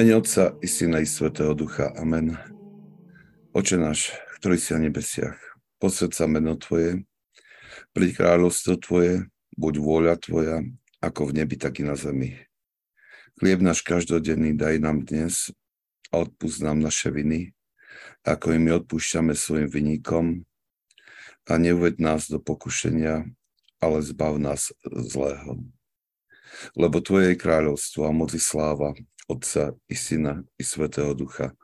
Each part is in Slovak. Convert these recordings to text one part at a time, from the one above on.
Mene Otca i Syna i Svetého Ducha. Amen. Oče náš, ktorý si na nebesiach, posved sa meno Tvoje, príď kráľovstvo Tvoje, buď vôľa Tvoja, ako v nebi, tak i na zemi. Chlieb náš každodenný daj nám dnes a odpúsť nám naše viny, ako im my odpúšťame svojim vynikom a neuved nás do pokušenia, ale zbav nás zlého. Lebo Tvoje je kráľovstvo a moci sláva Otca i Syna i Svetého Ducha,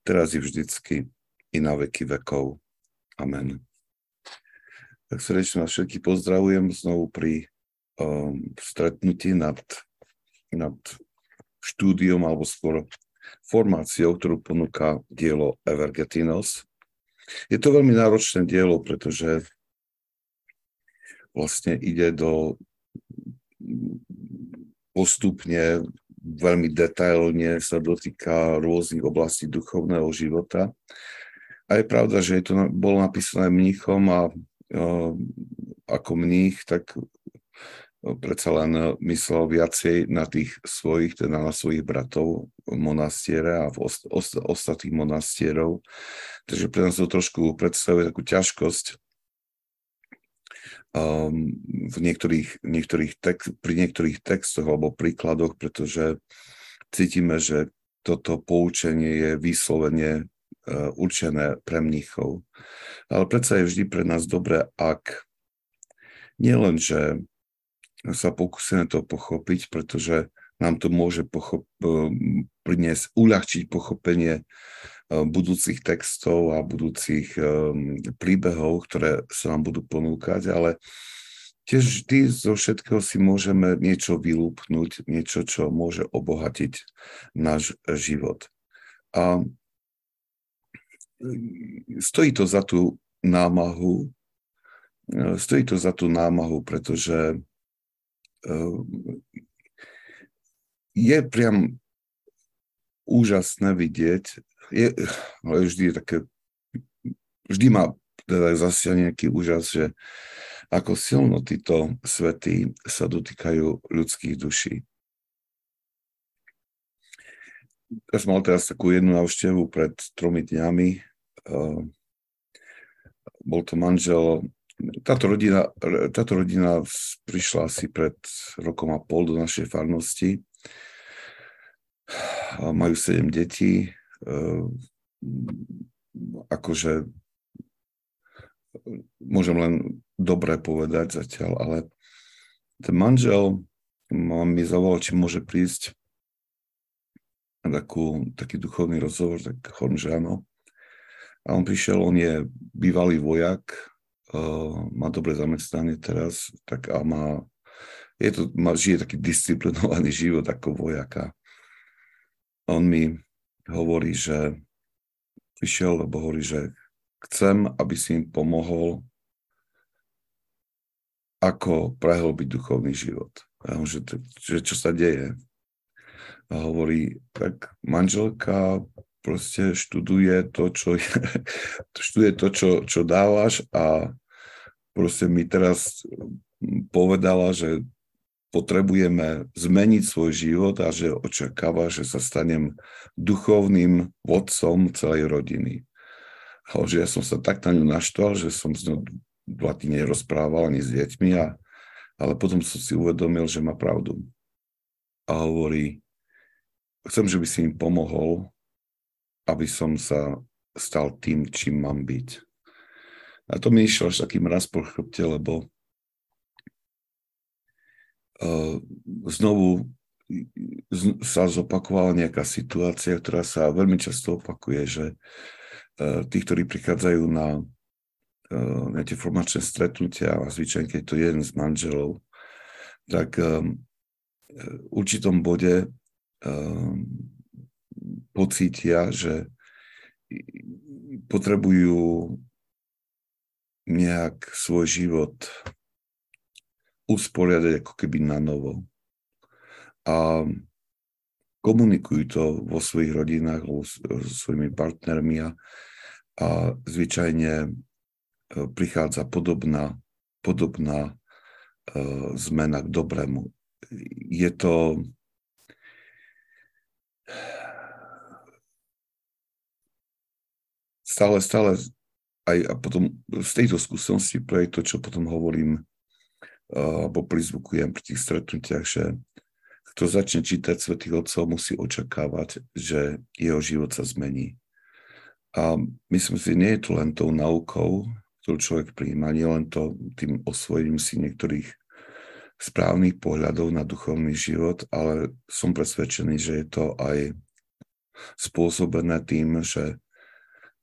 teraz i vždycky i na veky vekov. Amen. Tak srdečne vás všetky pozdravujem znovu pri um, stretnutí nad, nad štúdiom alebo skôr formáciou, ktorú ponúka dielo Evergetinos. Je to veľmi náročné dielo, pretože vlastne ide do postupne veľmi detailne sa dotýka rôznych oblastí duchovného života. A je pravda, že je to bolo napísané mníchom a uh, ako mních, tak predsa len myslel viacej na tých svojich, teda na svojich bratov monastiere a v ost, ost, ostatných monastierov. Takže pre nás to trošku predstavuje takú ťažkosť um, v niektorých, niektorých tek, pri niektorých textoch alebo príkladoch, pretože cítime, že toto poučenie je vyslovene uh, určené pre mníchov. Ale predsa je vždy pre nás dobré, ak nielen, že sa pokúsime to pochopiť, pretože nám to môže pochop- um, priniesť, uľahčiť pochopenie budúcich textov a budúcich um, príbehov, ktoré sa nám budú ponúkať, ale tiež vždy zo všetkého si môžeme niečo vylúpnúť, niečo, čo môže obohatiť náš život. A stojí to za tú námahu, stojí to za tú námahu, pretože je priam úžasné vidieť, je, ale vždy je také, vždy má teda zase nejaký úžas, že ako silno títo svety sa dotýkajú ľudských duší. Ja som mal teraz takú jednu návštevu pred tromi dňami. Bol to manžel, táto rodina, táto rodina prišla asi pred rokom a pol do našej farnosti. Majú sedem detí, Ehm, akože môžem len dobre povedať zatiaľ, ale ten manžel mi zavolal, či môže prísť na takú, taký duchovný rozhovor, tak hovorím, že áno. A on prišiel, on je bývalý vojak, uh, má dobré zamestnanie teraz, tak a má, je to, má, žije taký disciplinovaný život ako vojaka. On mi hovorí, že prišiel, lebo hovorí, že chcem, aby si im pomohol, ako prehlbiť duchovný život. A že, že čo sa deje. A hovorí, tak manželka proste študuje to, čo, je, študuje to, čo, čo dávaš a proste mi teraz povedala, že potrebujeme zmeniť svoj život a že očakáva, že sa stanem duchovným vodcom celej rodiny. A že ja som sa tak na ňu naštval, že som s ňou dva týždne nerozprával ani s deťmi, a, ale potom som si uvedomil, že má pravdu. A hovorí, chcem, že by si im pomohol, aby som sa stal tým, čím mám byť. A to mi išlo až taký mraz po chrbte, lebo znovu sa zopakovala nejaká situácia, ktorá sa veľmi často opakuje, že tí, ktorí prichádzajú na, na tie formačné stretnutia a zvyčajne, keď to je jeden z manželov, tak v určitom bode pocítia, že potrebujú nejak svoj život usporiadať ako keby na novo. A komunikujú to vo svojich rodinách, so svojimi partnermi a, a zvyčajne e, prichádza podobná, podobná uh, zmena k dobrému. Je to stále, stále aj a potom z tejto skúsenosti pre to, čo potom hovorím alebo prizvukujem pri tých stretnutiach, že kto začne čítať Svetých Otcov, musí očakávať, že jeho život sa zmení. A myslím si, nie je to len tou naukou, ktorú človek príjma, nie len to tým osvojením si niektorých správnych pohľadov na duchovný život, ale som presvedčený, že je to aj spôsobené tým, že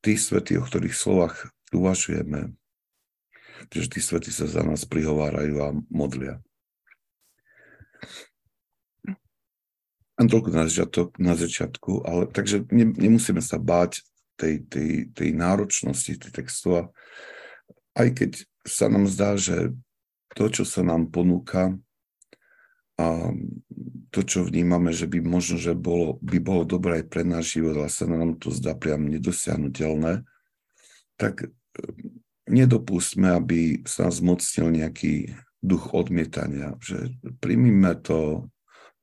tí svety, o ktorých slovách uvažujeme, že tí svety sa za nás prihovárajú a modlia. A toľko na, začiatok, na začiatku, ale takže ne, nemusíme sa báť tej, tej, tej náročnosti tých textov. Aj keď sa nám zdá, že to, čo sa nám ponúka, a to, čo vnímame, že by možno, že bolo, by bolo dobré aj pre náš život, ale sa nám to zdá priam nedosiahnutelné, tak nedopustme, aby sa zmocnil nejaký duch odmietania, že príjmime to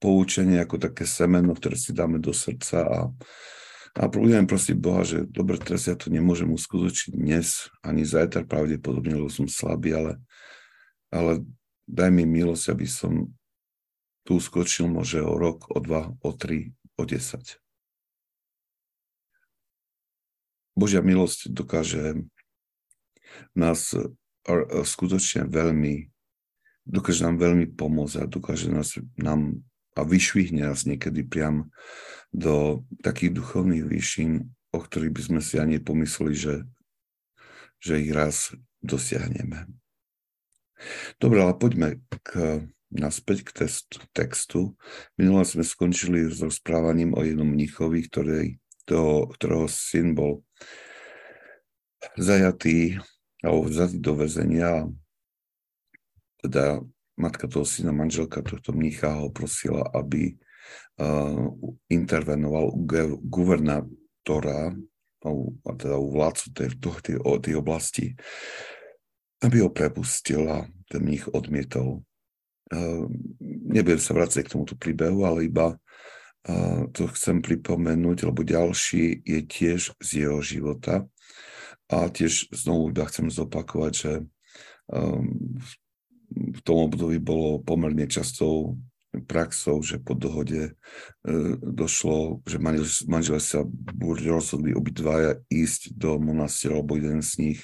poučenie ako také semeno, ktoré si dáme do srdca a, a budeme prosiť Boha, že dobre, teraz ja to nemôžem uskutočniť dnes, ani zajtra pravdepodobne, lebo som slabý, ale, ale daj mi milosť, aby som tu uskočil môže o rok, o dva, o tri, o desať. Božia milosť dokáže nás e, skutočne veľmi, dokáže nám veľmi pomôcť a dokáže nás, nám a vyšvihne nás niekedy priam do takých duchovných výšin, o ktorých by sme si ani pomysleli, že, že ich raz dosiahneme. Dobre, ale poďme k, naspäť k testu, textu. Minule sme skončili s rozprávaním o jednom mnichovi, ktorý, to, ktorého syn bol zajatý alebo vzali do väzenia. Teda matka toho syna, manželka tohto mnícha ho prosila, aby uh, intervenoval u guvernátora, a teda u vládcu tej, tej, tej oblasti, aby ho prepustil a ten mních odmietol. Uh, nebudem sa vrácať k tomuto príbehu, ale iba uh, to chcem pripomenúť, lebo ďalší je tiež z jeho života. A tiež znovu iba chcem zopakovať, že um, v tom období bolo pomerne častou praxou, že po dohode uh, došlo, že manželé sa rozhodli obidvaja ísť do monastiera, alebo jeden z nich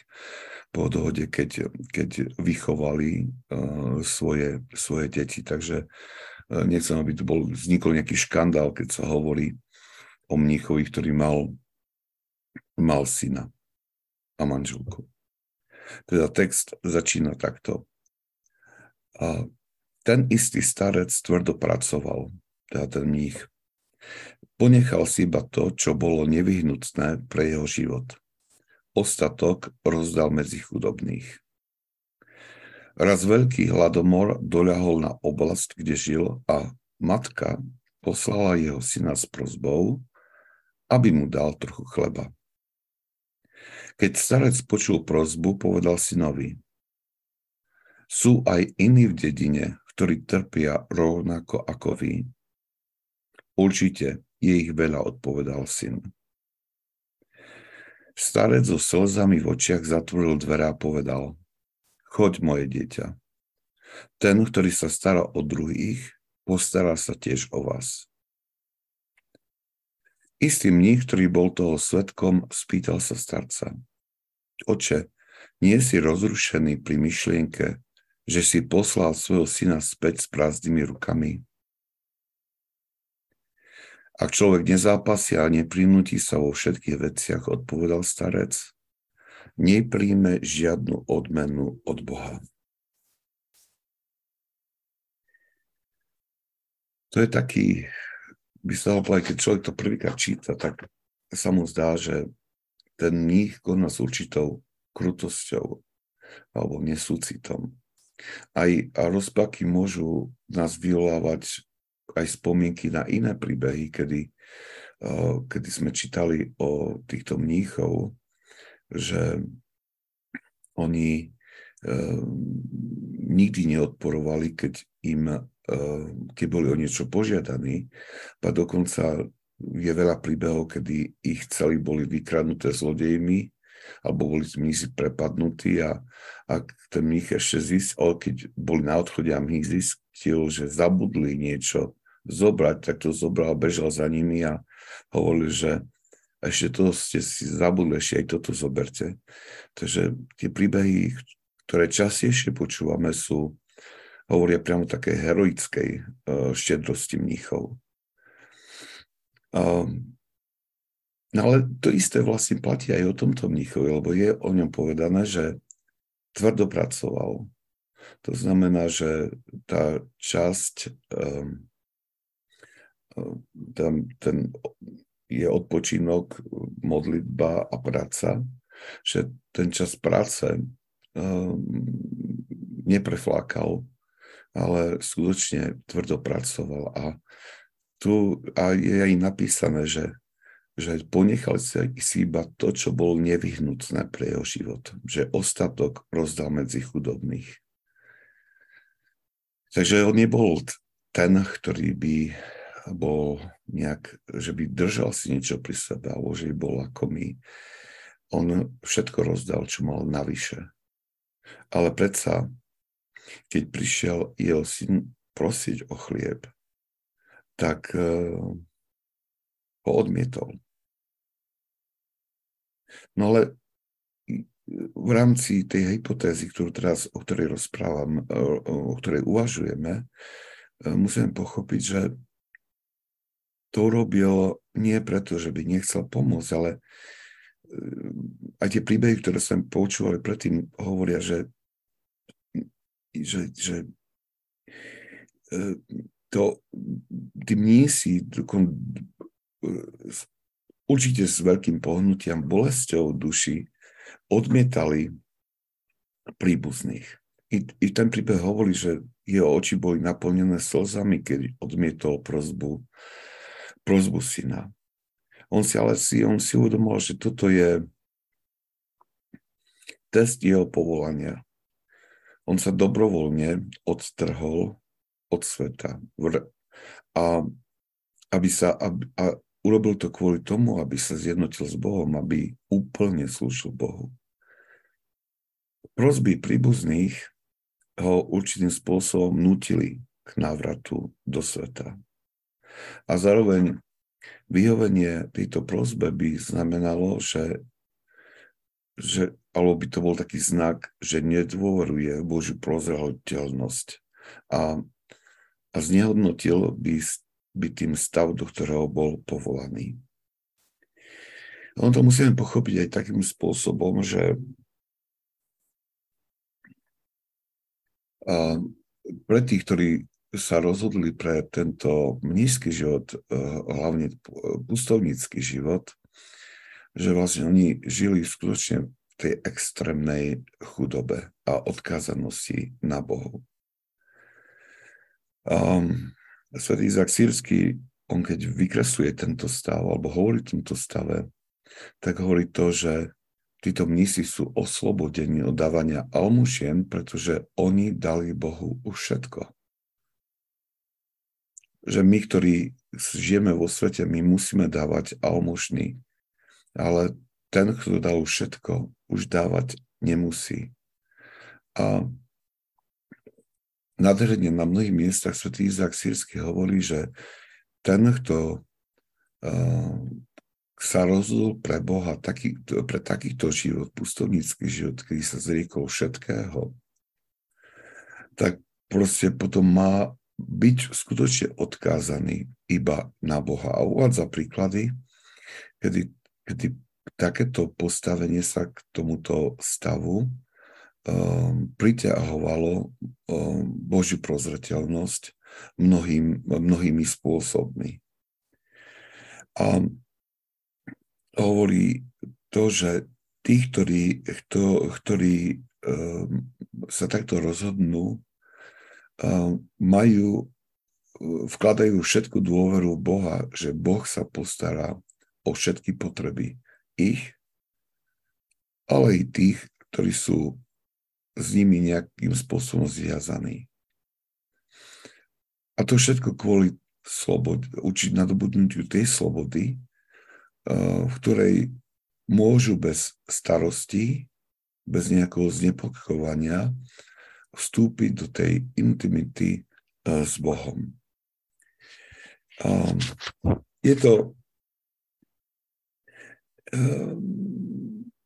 po dohode, keď, keď vychovali uh, svoje, svoje deti. Takže uh, nechcem, aby tu bol, vznikol nejaký škandál, keď sa hovorí o mníchovi, ktorý mal, mal syna a manželku. Teda text začína takto. A ten istý starec tvrdo pracoval, teda ten mních. Ponechal si iba to, čo bolo nevyhnutné pre jeho život. Ostatok rozdal medzi chudobných. Raz veľký hladomor doľahol na oblast, kde žil a matka poslala jeho syna s prozbou, aby mu dal trochu chleba. Keď starec počul prozbu, povedal synovi, sú aj iní v dedine, ktorí trpia rovnako ako vy. Určite je ich veľa, odpovedal syn. Starec so slzami v očiach zatvoril dvere a povedal, choď moje dieťa. Ten, ktorý sa stará o druhých, postará sa tiež o vás. Istý mních, ktorý bol toho svetkom, spýtal sa starca. Oče, nie si rozrušený pri myšlienke, že si poslal svojho syna späť s prázdnymi rukami? Ak človek nezápasia a neprinúti sa vo všetkých veciach, odpovedal starec, nepríjme žiadnu odmenu od Boha. To je taký, by sa dalo povedať, keď človek to prvýkrát číta, tak sa mu zdá, že ten mních koná s určitou krutosťou alebo nesúcitom. Aj a rozpaky môžu nás vyvolávať aj spomienky na iné príbehy, kedy, kedy sme čítali o týchto mníchov, že oni uh, nikdy neodporovali, keď im, uh, keď boli o niečo požiadaní, a dokonca je veľa príbehov, kedy ich celí boli vykradnuté zlodejmi, alebo boli mnísi prepadnutí a, a ten mních ešte zistil, keď boli na odchode a mních zistil, že zabudli niečo zobrať, tak to zobral, bežal za nimi a hovoril, že ešte to ste si zabudli, ešte aj toto zoberte. Takže tie príbehy, ktoré častejšie počúvame, sú, hovoria priamo také heroickej uh, štedrosti mníchov. Um, no ale to isté vlastne platí aj o tomto mníchovi, lebo je o ňom povedané, že tvrdo pracoval. To znamená, že tá časť, um, ten, ten je odpočinok, modlitba a práca, že ten čas práce um, nepreflákal, ale skutočne tvrdo pracoval. A tu a je aj napísané, že, že ponechal si iba to, čo bolo nevyhnutné pre jeho život. Že ostatok rozdal medzi chudobných. Takže on nebol ten, ktorý by bol nejak, že by držal si niečo pri sebe, alebo že by bol ako my. On všetko rozdal, čo mal navyše. Ale predsa, keď prišiel jeho syn prosiť o chlieb, tak uh, ho odmietol. No ale v rámci tej hypotézy, ktorú teraz, o ktorej rozprávam, o ktorej uvažujeme, musíme pochopiť, že to urobil nie preto, že by nechcel pomôcť, ale eh, aj tie príbehy, ktoré sme počúvali predtým, hovoria, že, že, že eh, to, tí mnísi eh, určite s veľkým pohnutiam, bolesťou duši odmietali príbuzných. I, I ten príbeh hovorí, že jeho oči boli naplnené slzami, keď odmietol prozbu prozbu syna. On si ale si, on si uvedomil, že toto je test jeho povolania. On sa dobrovoľne odstrhol od sveta. A, aby sa, aby, a urobil to kvôli tomu, aby sa zjednotil s Bohom, aby úplne slúžil Bohu. Prozby príbuzných ho určitým spôsobom nutili k návratu do sveta. A zároveň vyhovenie tejto prozbe by znamenalo, že, že alebo by to bol taký znak, že nedôveruje Božiu prozreteľnosť a, a znehodnotil by, by tým stav, do ktorého bol povolaný. On to musíme pochopiť aj takým spôsobom, že pre tých, ktorí sa rozhodli pre tento nízky život, eh, hlavne pustovnícky život, že vlastne oni žili skutočne v tej extrémnej chudobe a odkázanosti na Bohu. Um, Svetý Izak Sírsky, on keď vykresuje tento stav, alebo hovorí o tomto stave, tak hovorí to, že títo mnísi sú oslobodení od dávania almušien, pretože oni dali Bohu už všetko že my, ktorí žijeme vo svete, my musíme dávať almužny, ale ten, kto dal všetko, už dávať nemusí. A nádherne na mnohých miestach svätý Izák Sírsky hovorí, že ten, kto uh, sa rozhodol pre Boha, taký, pre takýto život, pustovnícky život, kedy sa zriekol všetkého, tak proste potom má byť skutočne odkázaný iba na Boha. A uvádza príklady, kedy, kedy takéto postavenie sa k tomuto stavu um, priťahovalo um, Božiu prozreteľnosť mnohým, mnohými spôsobmi. A hovorí to, že tí, ktorí, kto, ktorí um, sa takto rozhodnú majú, vkladajú všetku dôveru Boha, že Boh sa postará o všetky potreby ich, ale i tých, ktorí sú s nimi nejakým spôsobom zviazaní. A to všetko kvôli slobod, učiť nadobudnutiu tej slobody, v ktorej môžu bez starostí, bez nejakého znepokojovania vstúpiť do tej intimity s Bohom. Je to,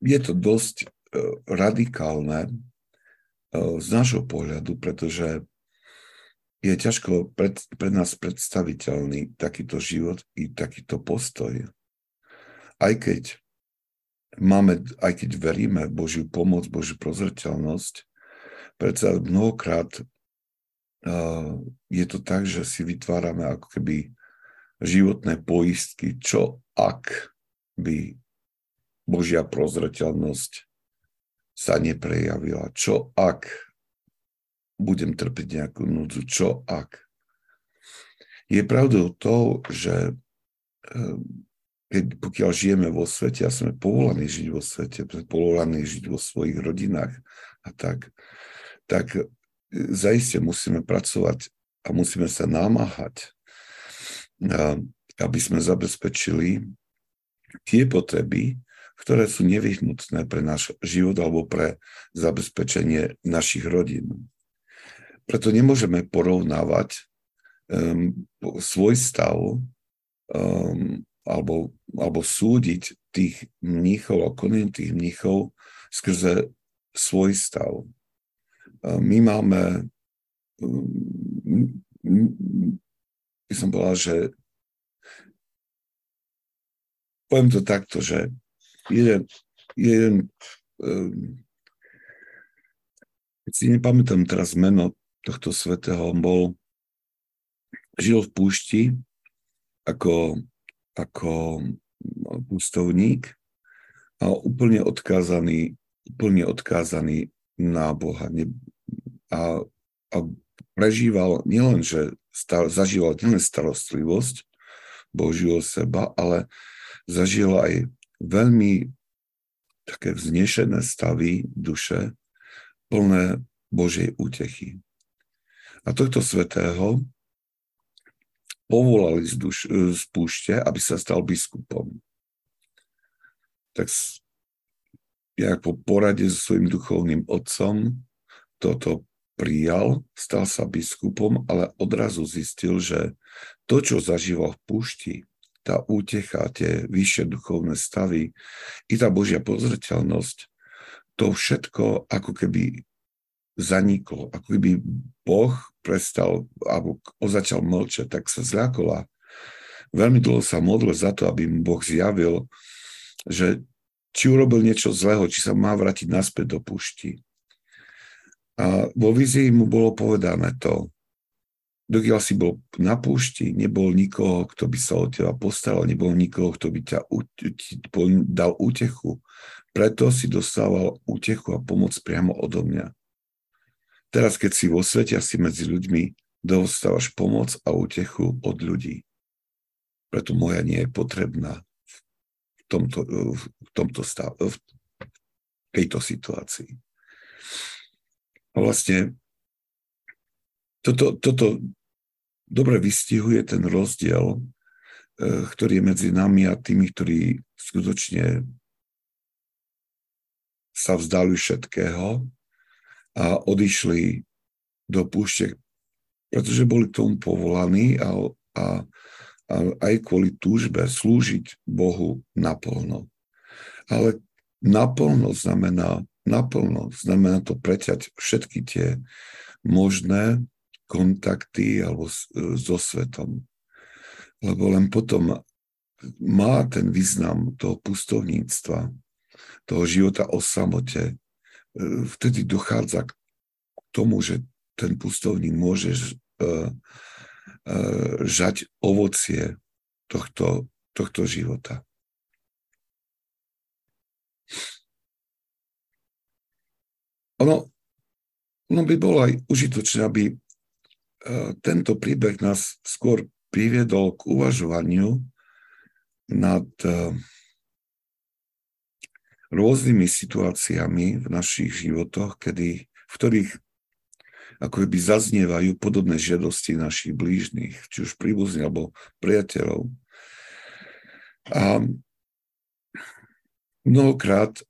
je to dosť radikálne z nášho pohľadu, pretože je ťažko pred, pre nás predstaviteľný takýto život i takýto postoj. Aj keď máme, aj keď veríme v Božiu pomoc, Božiu prozreteľnosť, predsa mnohokrát uh, je to tak, že si vytvárame ako keby životné poistky, čo ak by Božia prozreteľnosť sa neprejavila, čo ak budem trpiť nejakú núdzu, čo ak? Je pravdou to, že ehm, keď, pokiaľ žijeme vo svete a sme povolaní žiť vo svete, povolaní žiť vo svojich rodinách a tak, tak e, zaiste musíme pracovať a musíme sa námahať, aby sme zabezpečili tie potreby, ktoré sú nevyhnutné pre náš život alebo pre zabezpečenie našich rodín. Preto nemôžeme porovnávať um, svoj stav um, alebo, alebo súdiť tých mníchov a konanie tých mníchov skrze svoj stav. Um, my máme, by som povedal, že poviem to takto, že jeden, jeden um, keď si nepamätám teraz meno tohto svetého. On bol, žil v púšti ako, ako pustovník a úplne odkázaný, úplne odkázaný na Boha. A, a prežíval nielen, že star, zažíval nielen starostlivosť Božiu seba, ale zažil aj veľmi také vznešené stavy duše, plné Božej útechy. A tohto svetého povolali z, duš, z púšte, aby sa stal biskupom. Tak ja po porade so svojím duchovným otcom toto prijal, stal sa biskupom, ale odrazu zistil, že to, čo zažíval v púšti, tá útecha, tie vyššie duchovné stavy, i tá Božia pozreteľnosť, to všetko ako keby zaniklo, ako keby Boh prestal, alebo začal mlčať, tak sa zľakol a veľmi dlho sa modlil za to, aby mu Boh zjavil, že či urobil niečo zlého, či sa má vrátiť naspäť do pušti. A vo vizii mu bolo povedané to, dokiaľ si bol na púšti, nebol nikoho, kto by sa o teba postaral, nebol nikoho, kto by ťa dal útechu. Preto si dostával útechu a pomoc priamo odo mňa. Teraz, keď si vo svete a si medzi ľuďmi, dostávaš pomoc a útechu od ľudí. Preto moja nie je potrebná v tomto, v tomto stav, v tejto situácii. A vlastne toto, toto dobre vystihuje ten rozdiel, eh, ktorý je medzi nami a tými, ktorí skutočne sa vzdali všetkého a odišli do púšte, pretože boli k tomu povolaní a, a, a aj kvôli túžbe slúžiť Bohu naplno. Ale naplno znamená, naplno znamená to preťať všetky tie možné kontakty alebo so svetom. Lebo len potom má ten význam toho pustovníctva, toho života o samote, vtedy dochádza k tomu, že ten pustovník môže uh, žať ovocie tohto, tohto života. Ono, ono by bolo aj užitočné, aby tento príbeh nás skôr priviedol k uvažovaniu nad uh, rôznymi situáciami v našich životoch, kedy, v ktorých ako by zaznievajú podobné žiadosti našich blížnych, či už príbuzných alebo priateľov. A mnohokrát e,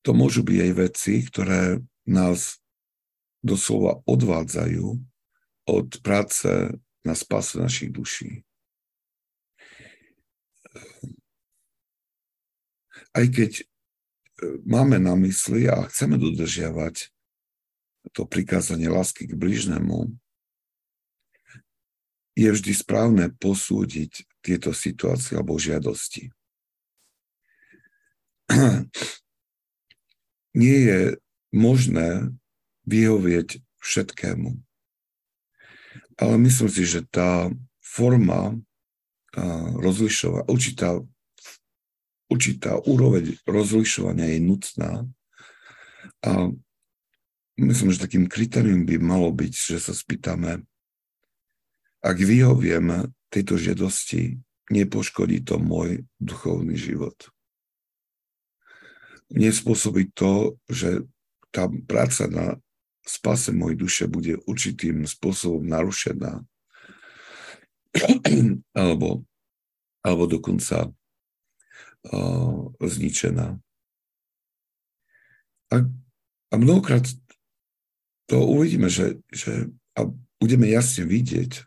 to môžu byť aj veci, ktoré nás doslova odvádzajú od práce na spásu našich duší. Aj keď e, máme na mysli a chceme dodržiavať to prikázanie lásky k bližnému, je vždy správne posúdiť tieto situácie alebo žiadosti. Nie je možné vyhovieť všetkému. Ale myslím si, že tá forma rozlišovania, určitá, určitá úroveň rozlišovania je nutná a myslím, že takým kritérium by malo byť, že sa spýtame, ak vyhoviem tejto žiadosti, nepoškodí to môj duchovný život. Nespôsobí to, že tá práca na spase mojej duše bude určitým spôsobom narušená alebo, alebo dokonca uh, zničená. A, a mnohokrát to uvidíme, že, že a budeme jasne vidieť,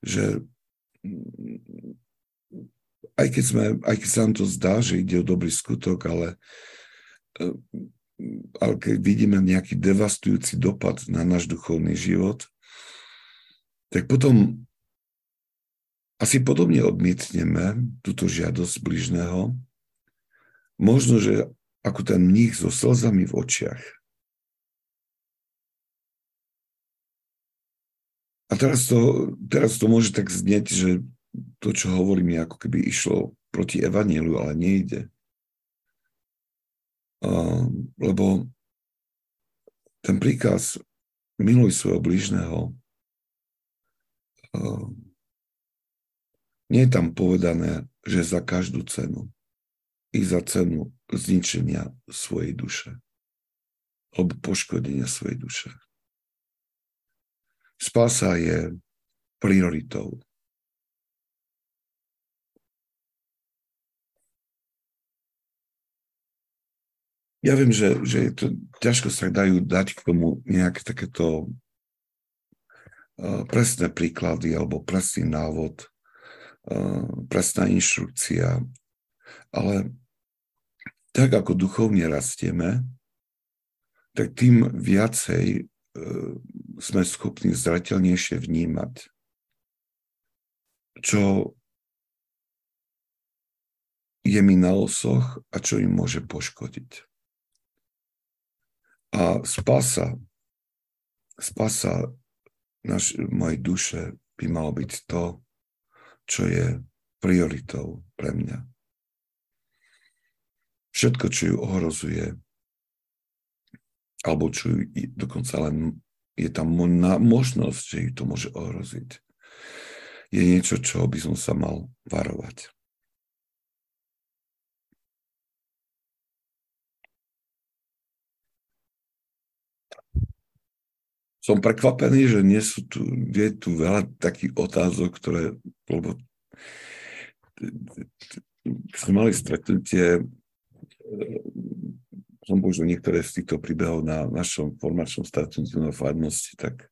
že aj keď, sme, aj keď sa nám to zdá, že ide o dobrý skutok, ale, ale keď vidíme nejaký devastujúci dopad na náš duchovný život, tak potom asi podobne odmietneme túto žiadosť bližného. Možno, že ako ten mních so slzami v očiach. A teraz to, teraz to môže tak znieť, že to, čo hovorím, je ako keby išlo proti evanielu, ale nejde. Lebo ten príkaz miluj svojho blížneho uh, nie je tam povedané, že za každú cenu. I za cenu zničenia svojej duše. Alebo poškodenia svojej duše. Spása je prioritou. Ja viem, že, že je to, ťažko sa dajú dať k tomu nejaké takéto uh, presné príklady alebo presný návod, uh, presná inštrukcia, ale tak ako duchovne rastieme, tak tým viacej sme schopní zrateľnejšie vnímať, čo je mi na osoch a čo im môže poškodiť. A spasa, spasa naš, mojej duše by malo byť to, čo je prioritou pre mňa. Všetko, čo ju ohrozuje, alebo čo dokonca len je tam možnosť, že ju to môže ohroziť, je niečo, čo by som sa mal varovať. Som prekvapený, že nie sú tu, je tu veľa takých otázok, ktoré, lebo sme mali stretnutie som použil niektoré z týchto príbehov na našom formačnom stretnutí na farnosti, tak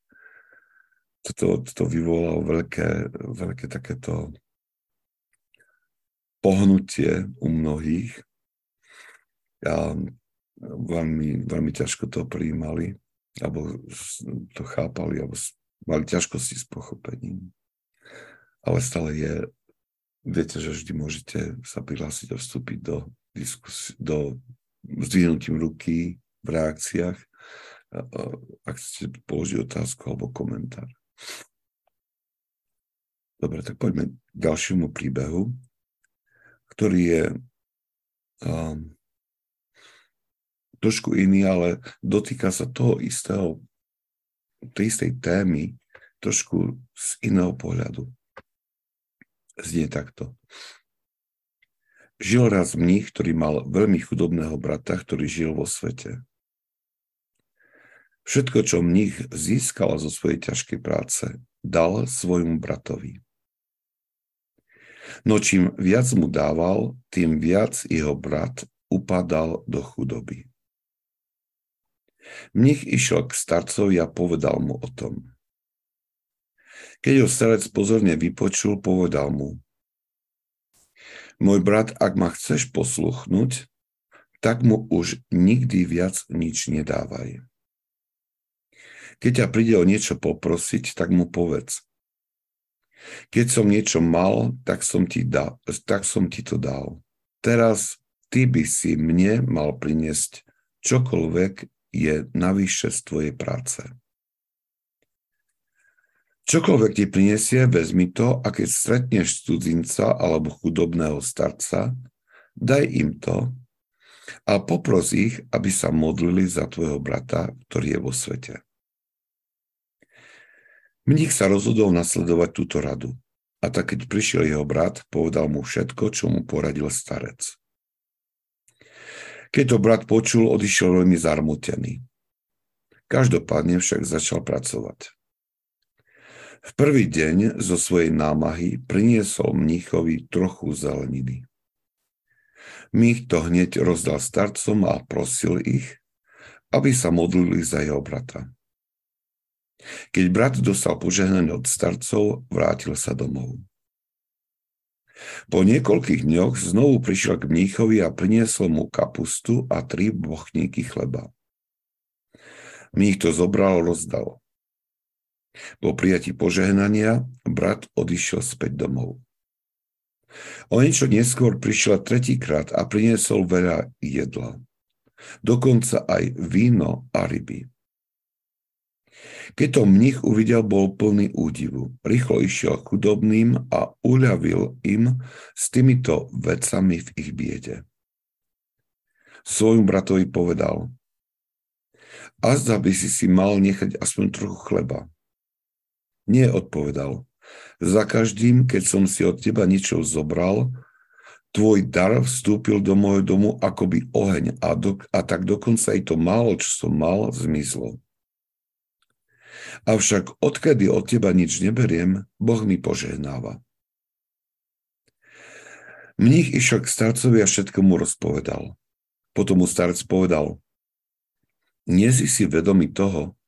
toto, toto vyvolalo veľké, veľké takéto pohnutie u mnohých. A veľmi, veľmi ťažko to prijímali, alebo to chápali, alebo mali ťažkosti s pochopením. Ale stále je, viete, že vždy môžete sa prihlásiť a vstúpiť do, diskusie, do zdvihnutím ruky v reakciách, ak chcete položiť otázku alebo komentár. Dobre, tak poďme k ďalšiemu príbehu, ktorý je um, trošku iný, ale dotýka sa toho istého, tej istej témy, trošku z iného pohľadu. Znie takto. Žil raz mních, ktorý mal veľmi chudobného brata, ktorý žil vo svete. Všetko, čo mních získala zo svojej ťažkej práce, dal svojmu bratovi. No čím viac mu dával, tým viac jeho brat upadal do chudoby. Mních išiel k starcovi a povedal mu o tom. Keď ho starec pozorne vypočul, povedal mu, môj brat, ak ma chceš posluchnúť, tak mu už nikdy viac nič nedávaj. Keď ťa príde o niečo poprosiť, tak mu povedz. Keď som niečo mal, tak som ti, dal, tak som ti to dal. Teraz ty by si mne mal priniesť čokoľvek je navyše z tvojej práce. Čokoľvek ti prinesie, vezmi to a keď stretneš cudzinca alebo chudobného starca, daj im to a popros ich, aby sa modlili za tvojho brata, ktorý je vo svete. Mních sa rozhodol nasledovať túto radu. A tak keď prišiel jeho brat, povedal mu všetko, čo mu poradil starec. Keď to brat počul, odišiel veľmi zarmutený. Každopádne však začal pracovať. V prvý deň zo svojej námahy priniesol mníchovi trochu zeleniny. Mních to hneď rozdal starcom a prosil ich, aby sa modlili za jeho brata. Keď brat dostal požehnanie od starcov, vrátil sa domov. Po niekoľkých dňoch znovu prišiel k mníchovi a priniesol mu kapustu a tri bochníky chleba. Mních to zobral a rozdal. Po prijatí požehnania brat odišiel späť domov. O niečo neskôr prišiel tretíkrát a priniesol veľa jedla. Dokonca aj víno a ryby. Keď to mnich uvidel, bol plný údivu. Rýchlo išiel chudobným a uľavil im s týmito vecami v ich biede. Svojmu bratovi povedal, azda by si si mal nechať aspoň trochu chleba. Nie, odpovedal, za každým, keď som si od teba niečo zobral, tvoj dar vstúpil do môjho domu akoby oheň a, do, a tak dokonca aj to málo, čo som mal, zmizlo. Avšak odkedy od teba nič neberiem, Boh mi požehnáva. Mních išiel k starcovi a všetko mu rozpovedal. Potom mu starec povedal, nie si si vedomý toho,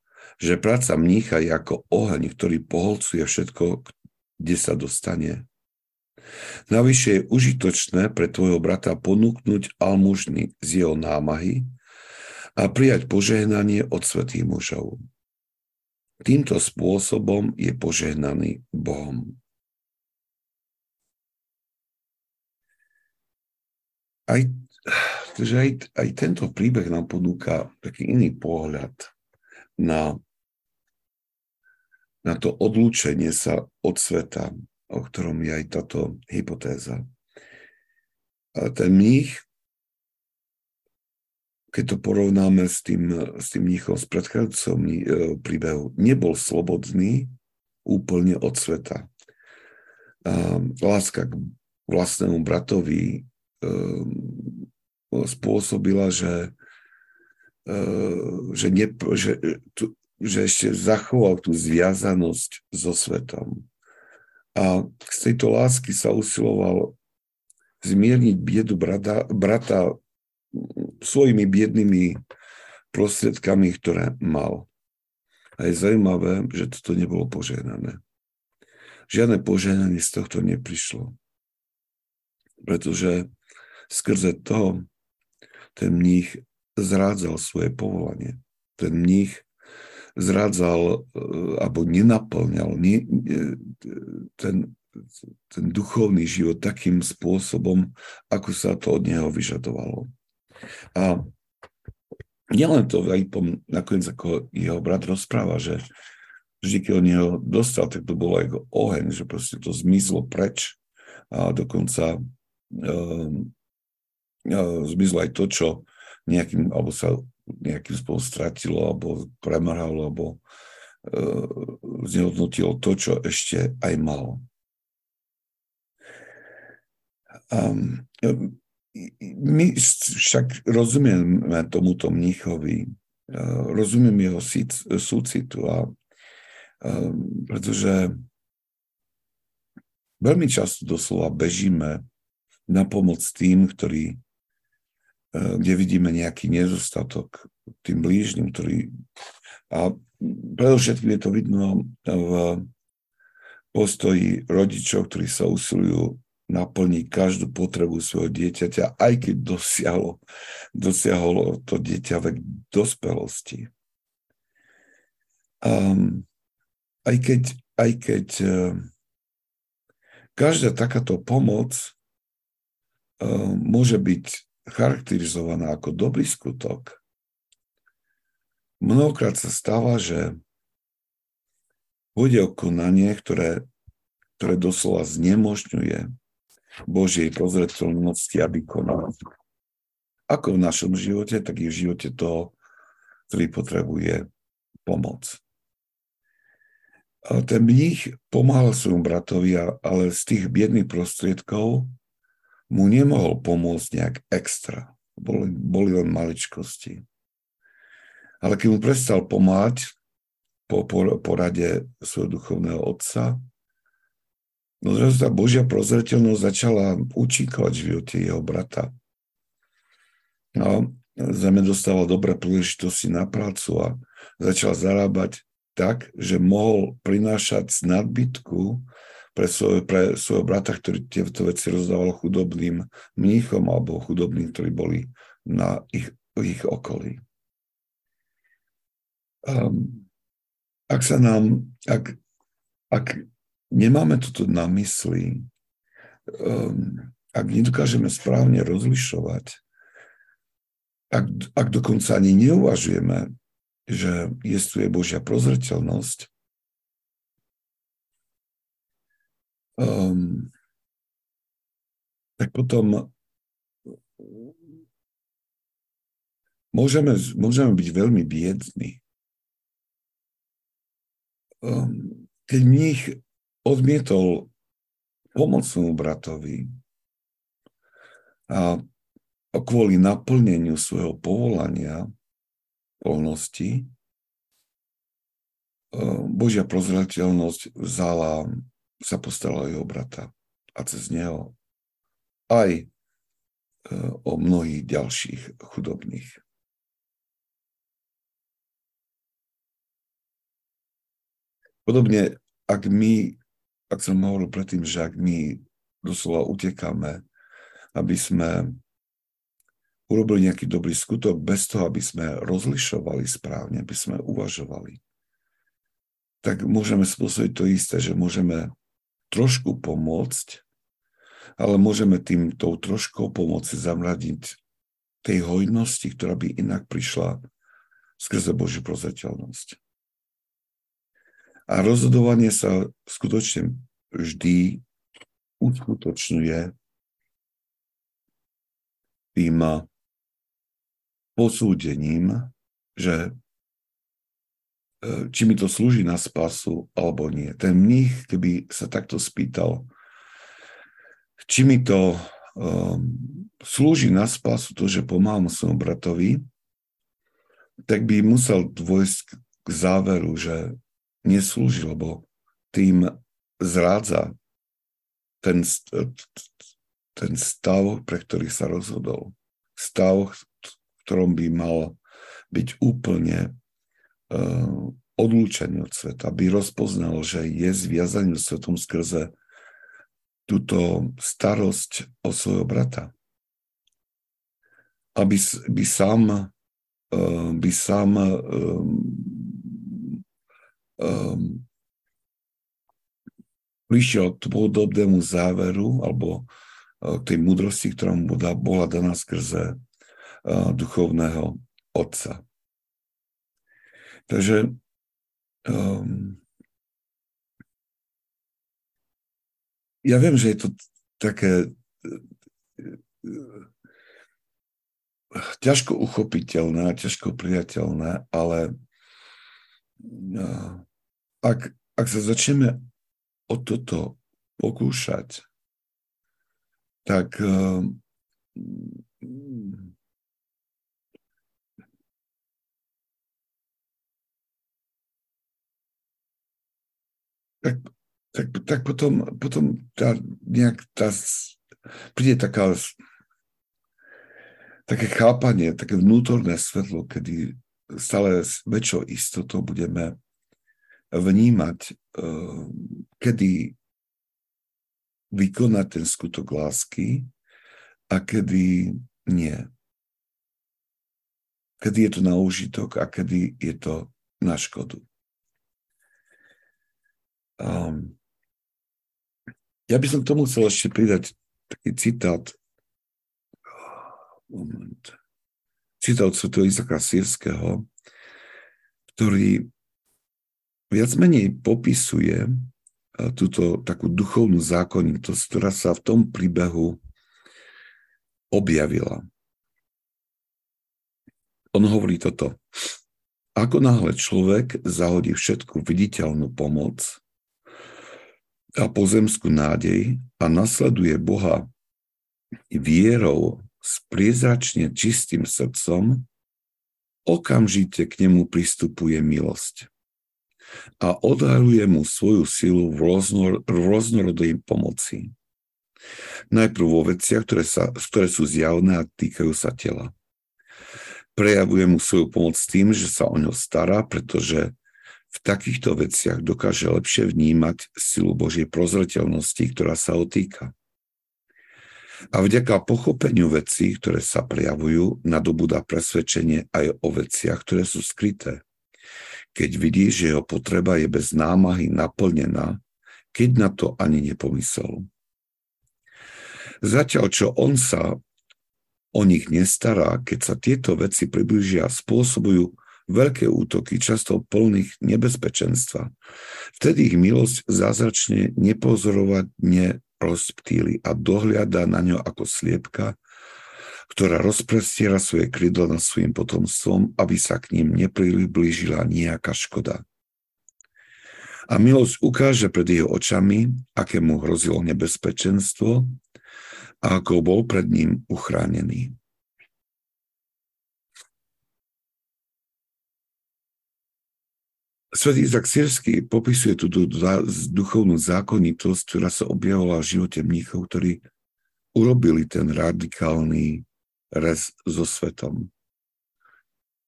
že práca mnícha je ako oheň, ktorý poholcuje všetko, kde sa dostane. Navyše je užitočné pre tvojho brata ponúknuť almužny z jeho námahy a prijať požehnanie od svetých mužov. Týmto spôsobom je požehnaný Bohom. Aj, že aj, aj tento príbeh nám ponúka taký iný pohľad na, na to odlúčenie sa od sveta, o ktorom je aj táto hypotéza. A ten mních keď to porovnáme s tým, s tým mníchom z predchádzajúceho e, príbehu, nebol slobodný úplne od sveta. Láska k vlastnému bratovi um, spôsobila, že, uh, že, ne, že, že ešte zachoval tú zviazanosť so svetom. A z tejto lásky sa usiloval zmierniť biedu brata, brata svojimi biednými prostriedkami, ktoré mal. A je zaujímavé, že toto nebolo požehnané. Žiadne požehnanie z tohto neprišlo. Pretože skrze to ten mních zrádzal svoje povolanie. Ten mních zrádzal e, alebo nenaplňal nie, ten, ten duchovný život takým spôsobom, ako sa to od neho vyžadovalo. A nielen to, aj po, nakoniec ako jeho brat rozpráva, že vždy, keď on jeho dostal, tak to bolo ako oheň, že proste to zmizlo preč a dokonca um, zmizlo aj to, čo nejakým, alebo sa nejakým spôsobom stratilo, alebo premrhalo, alebo uh, znehodnotilo to, čo ešte aj mal. Um, my však rozumieme tomuto mnichovi, rozumiem jeho súcitu a pretože veľmi často doslova bežíme na pomoc tým, ktorí, kde vidíme nejaký nedostatok, tým blížnym, ktorý a predovšetkým je to vidno v postoji rodičov, ktorí sa usilujú naplniť každú potrebu svojho dieťaťa, aj keď dosiahlo, dosiahlo to dieťa vek dospelosti. Um, aj keď, aj keď um, každá takáto pomoc um, môže byť charakterizovaná ako dobrý skutok, mnohokrát sa stáva, že pôjde o konanie, ktoré, ktoré doslova znemožňuje Božej prozreteľnosti, aby konal. Ako v našom živote, tak i v živote toho, ktorý potrebuje pomoc. A ten mních pomáhal svojmu bratovi, ale z tých biedných prostriedkov mu nemohol pomôcť nejak extra. Boli, boli len maličkosti. Ale keď mu prestal pomáhať po porade svojho duchovného otca, No zrazu tá Božia prozreteľnosť začala učíkovať v živote jeho brata. No, zeme dostával dobré príležitosti na prácu a začal zarábať tak, že mohol prinášať z nadbytku pre, svoj, pre svojho brata, ktorý tieto veci rozdával chudobným mníchom alebo chudobným, ktorí boli na ich, ich okolí. Um, ak sa nám, ak, ak nemáme toto na mysli, um, ak nedokážeme správne rozlišovať, ak, ak dokonca ani neuvažujeme, že je Božia prozreteľnosť, um, tak potom môžeme, môžeme byť veľmi biední. Um, keď mních odmietol pomoc svojmu bratovi a kvôli naplneniu svojho povolania, polnosti, e, Božia prozrateľnosť vzala, sa postarala jeho brata a cez neho aj e, o mnohých ďalších chudobných. Podobne, ak my ak som hovoril predtým, že ak my doslova utekáme, aby sme urobili nejaký dobrý skutok bez toho, aby sme rozlišovali správne, aby sme uvažovali, tak môžeme spôsobiť to isté, že môžeme trošku pomôcť, ale môžeme tým tou troškou pomoci zamradiť tej hojnosti, ktorá by inak prišla skrze Božiu prozreteľnosť. A rozhodovanie sa skutočne vždy uskutočňuje tým posúdením, že e, či mi to slúži na spasu alebo nie. Ten mních, keby sa takto spýtal, či mi to um, slúži na spasu to, že pomáham svojom bratovi, tak by musel dôjsť k záveru, že neslúži, lebo tým zrádza ten, ten stav, pre ktorý sa rozhodol. Stav, v ktorom by mal byť úplne uh, odlúčený od sveta, aby rozpoznal, že je zviazaný svetom skrze túto starosť o svojho brata. Aby by sám, uh, by sám um, um, prišiel k podobnému záveru alebo uh, tej múdrosti, ktorá mu bola daná skrze uh, duchovného otca. Takže um, ja viem, že je to také ťažko uchopiteľné, ťažko priateľné, ale ak, ak sa začneme o toto pokúšať, tak eh, tak, tak, tak potom, potom tá, nejak tá, príde taká, také chápanie, také vnútorné svetlo, kedy stále s väčšou istotou budeme vnímať, eh, kedy vykonať ten skutok lásky a kedy nie. Kedy je to na užitok a kedy je to na škodu. Um, ja by som k tomu chcel ešte pridať taký citát moment. Citát svetého Izaka Sýrského, ktorý viac menej popisuje e, túto takú duchovnú zákonitosť, ktorá sa v tom príbehu objavila. On hovorí toto. Ako náhle človek zahodí všetku viditeľnú pomoc a pozemskú nádej a nasleduje Boha vierou s priezračne čistým srdcom, okamžite k nemu pristupuje milosť a odhaluje mu svoju silu v, rôznor, v rôznorodej pomoci. Najprv vo veciach, ktoré, sa, ktoré sú zjavné a týkajú sa tela. Prejavuje mu svoju pomoc tým, že sa o ňo stará, pretože v takýchto veciach dokáže lepšie vnímať silu Božej prozreteľnosti, ktorá sa otýka. A vďaka pochopeniu vecí, ktoré sa prejavujú, nadobúda presvedčenie aj o veciach, ktoré sú skryté keď vidí, že jeho potreba je bez námahy naplnená, keď na to ani nepomyslel. Zatiaľ, čo on sa o nich nestará, keď sa tieto veci približia, spôsobujú veľké útoky, často plných nebezpečenstva. Vtedy ich milosť zázračne nepozorovať rozptýli a dohliada na ňo ako sliepka, ktorá rozprestiera svoje krydlo nad svojim potomstvom, aby sa k ním nepriblížila nejaká škoda. A milosť ukáže pred jeho očami, aké mu hrozilo nebezpečenstvo a ako bol pred ním uchránený. Svetý Izak Siersky popisuje túto duchovnú zákonitosť, ktorá sa objavovala v živote mníchov, ktorí urobili ten radikálny res so svetom.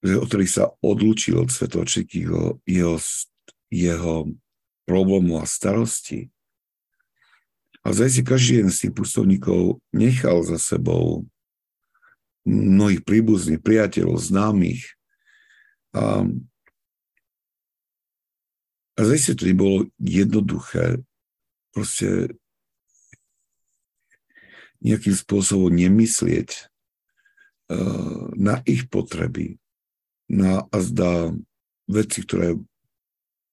O ktorý sa odlučil od svetočikého jeho, jeho problému a starosti. A zaj si každý jeden z tých pustovníkov nechal za sebou mnohých príbuzných, priateľov, známych. A, a zaj si to nebolo jednoduché proste nejakým spôsobom nemyslieť na ich potreby, na a zdá veci, ktoré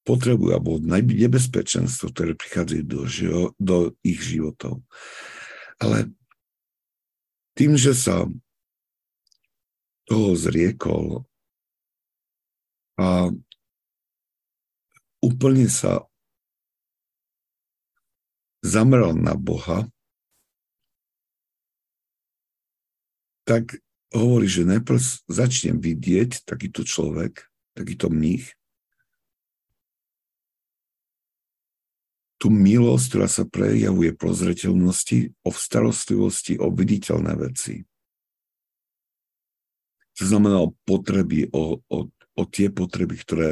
potrebujú, alebo nebezpečenstvo, ktoré prichádzajú do, do ich životov. Ale tým, že sa toho zriekol a úplne sa zameral na Boha, tak hovorí, že najprv začnem vidieť takýto človek, takýto mních, tú milosť, ktorá sa prejavuje po zreteľnosti, o starostlivosti, o viditeľné veci. To znamená o potreby, o, o, o tie potreby, ktoré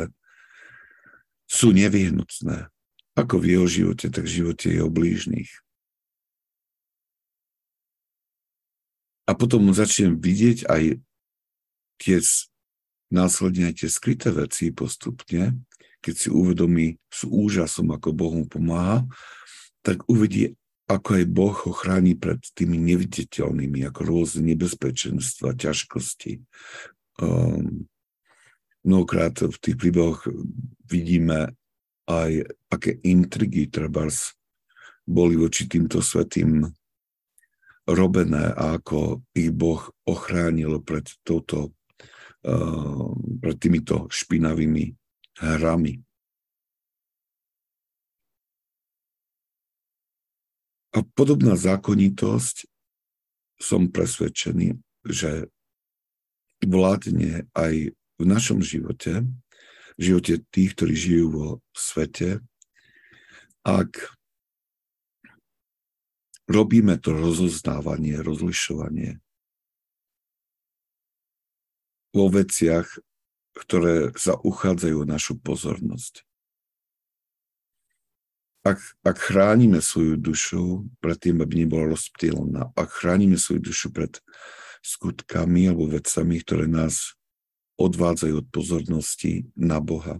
sú nevyhnutné, ako v jeho živote, tak v živote jeho blížnych. A potom začnem vidieť aj tie následne aj tie skryté veci postupne, keď si uvedomí s úžasom, ako Boh mu pomáha, tak uvidí, ako aj Boh ho chráni pred tými neviditeľnými, ako rôzne nebezpečenstva, ťažkosti. Um, mnohokrát v tých príbehoch vidíme aj, aké intrigy trebárs boli voči týmto svetým robené ako ich Boh ochránil pred, touto, uh, pred týmito špinavými hrami. A podobná zákonitosť som presvedčený, že vládne aj v našom živote, v živote tých, ktorí žijú vo svete, ak robíme to rozoznávanie, rozlišovanie vo veciach, ktoré sa uchádzajú našu pozornosť. Ak, ak chránime svoju dušu pred tým, aby nebola rozptýlená, ak chránime svoju dušu pred skutkami alebo vecami, ktoré nás odvádzajú od pozornosti na Boha.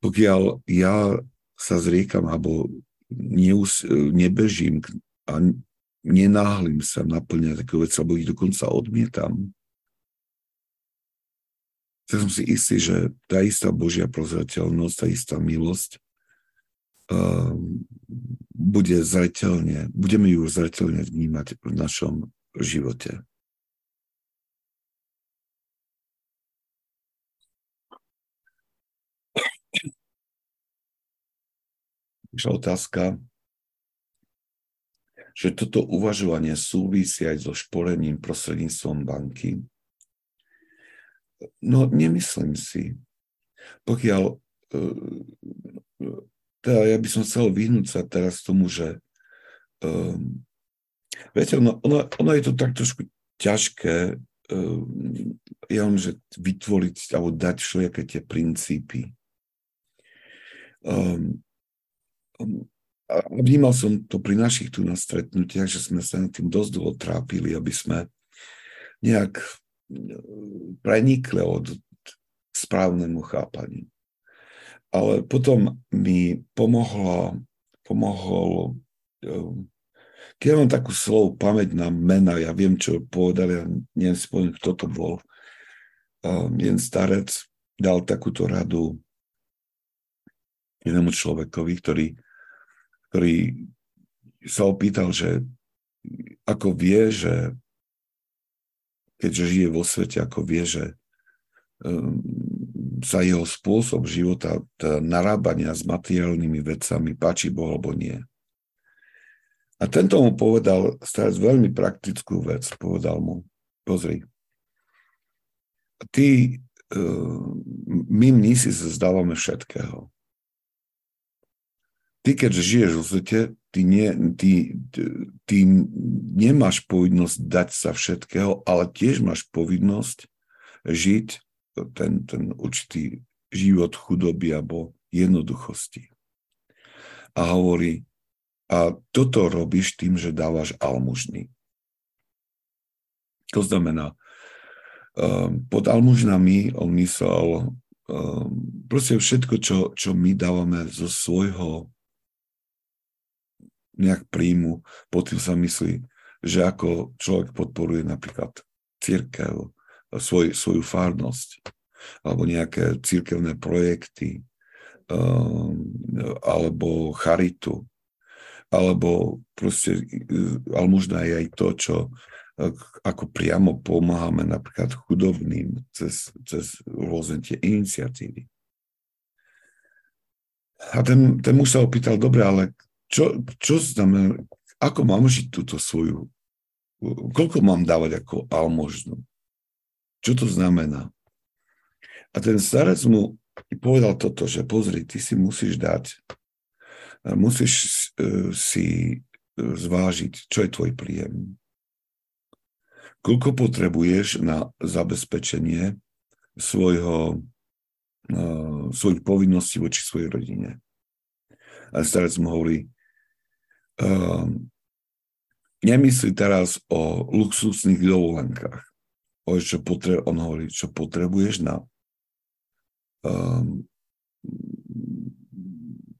Pokiaľ ja sa zriekam alebo neus, nebežím a nenáhlim sa naplňať také veci, alebo ich dokonca odmietam, tak som si istý, že tá istá Božia prozrateľnosť, tá istá milosť um, bude zreteľne, budeme ju zreteľne vnímať v našom živote. Prišla otázka, že toto uvažovanie súvisí aj so šporením prostredníctvom banky. No, nemyslím si. Pokiaľ, e, teda ja by som chcel vyhnúť sa teraz tomu, že um, viete, ono, ono, ono je to tak trošku ťažké, um, ja viem, že vytvoriť alebo dať všelijaké tie princípy. Um, a vnímal som to pri našich tu na stretnutiach, že sme sa tým dosť dlho trápili, aby sme nejak prenikli od správnemu chápaniu. Ale potom mi pomohlo, pomohol, ehm, keď mám takú slovo pamäť na mena, ja viem, čo povedali, ja neviem si poviem, kto to bol. Jeden starec dal takúto radu jednému človekovi, ktorý, ktorý sa opýtal, že ako vie, že keďže žije vo svete, ako vie, že um, sa jeho spôsob života, narábania s materiálnymi vecami páči Bohu alebo nie. A tento mu povedal starec veľmi praktickú vec. Povedal mu, pozri, ty, ehm, my mnísi sa zdávame všetkého. Ty, keďže žiješ vo svete, ty, nie, ty, ty nemáš povinnosť dať sa všetkého, ale tiež máš povinnosť žiť ten, ten určitý život chudoby alebo jednoduchosti. A hovorí, a toto robíš tým, že dávaš almužny. To znamená, um, pod almužnami on myslel um, proste všetko, čo, čo my dávame zo svojho nejak príjmu, pod tým sa myslí, že ako človek podporuje napríklad církev, svoj, svoju fárnosť, alebo nejaké církevné projekty, um, alebo charitu, alebo proste, ale možno aj, aj to, čo ako priamo pomáhame napríklad chudobným cez, cez rôzne tie iniciatívy. A ten, ten muž sa opýtal, dobre, ale čo, čo znamená, ako mám žiť túto svoju, koľko mám dávať ako almožnú? Čo to znamená? A ten starec mu povedal toto, že pozri, ty si musíš dať, musíš e, si e, zvážiť, čo je tvoj príjem. Koľko potrebuješ na zabezpečenie svojho, e, svojich povinností voči svojej rodine. A starec mu hovorí, um, nemyslí teraz o luxusných dovolenkách. O čo potre- on hovorí, čo potrebuješ na um,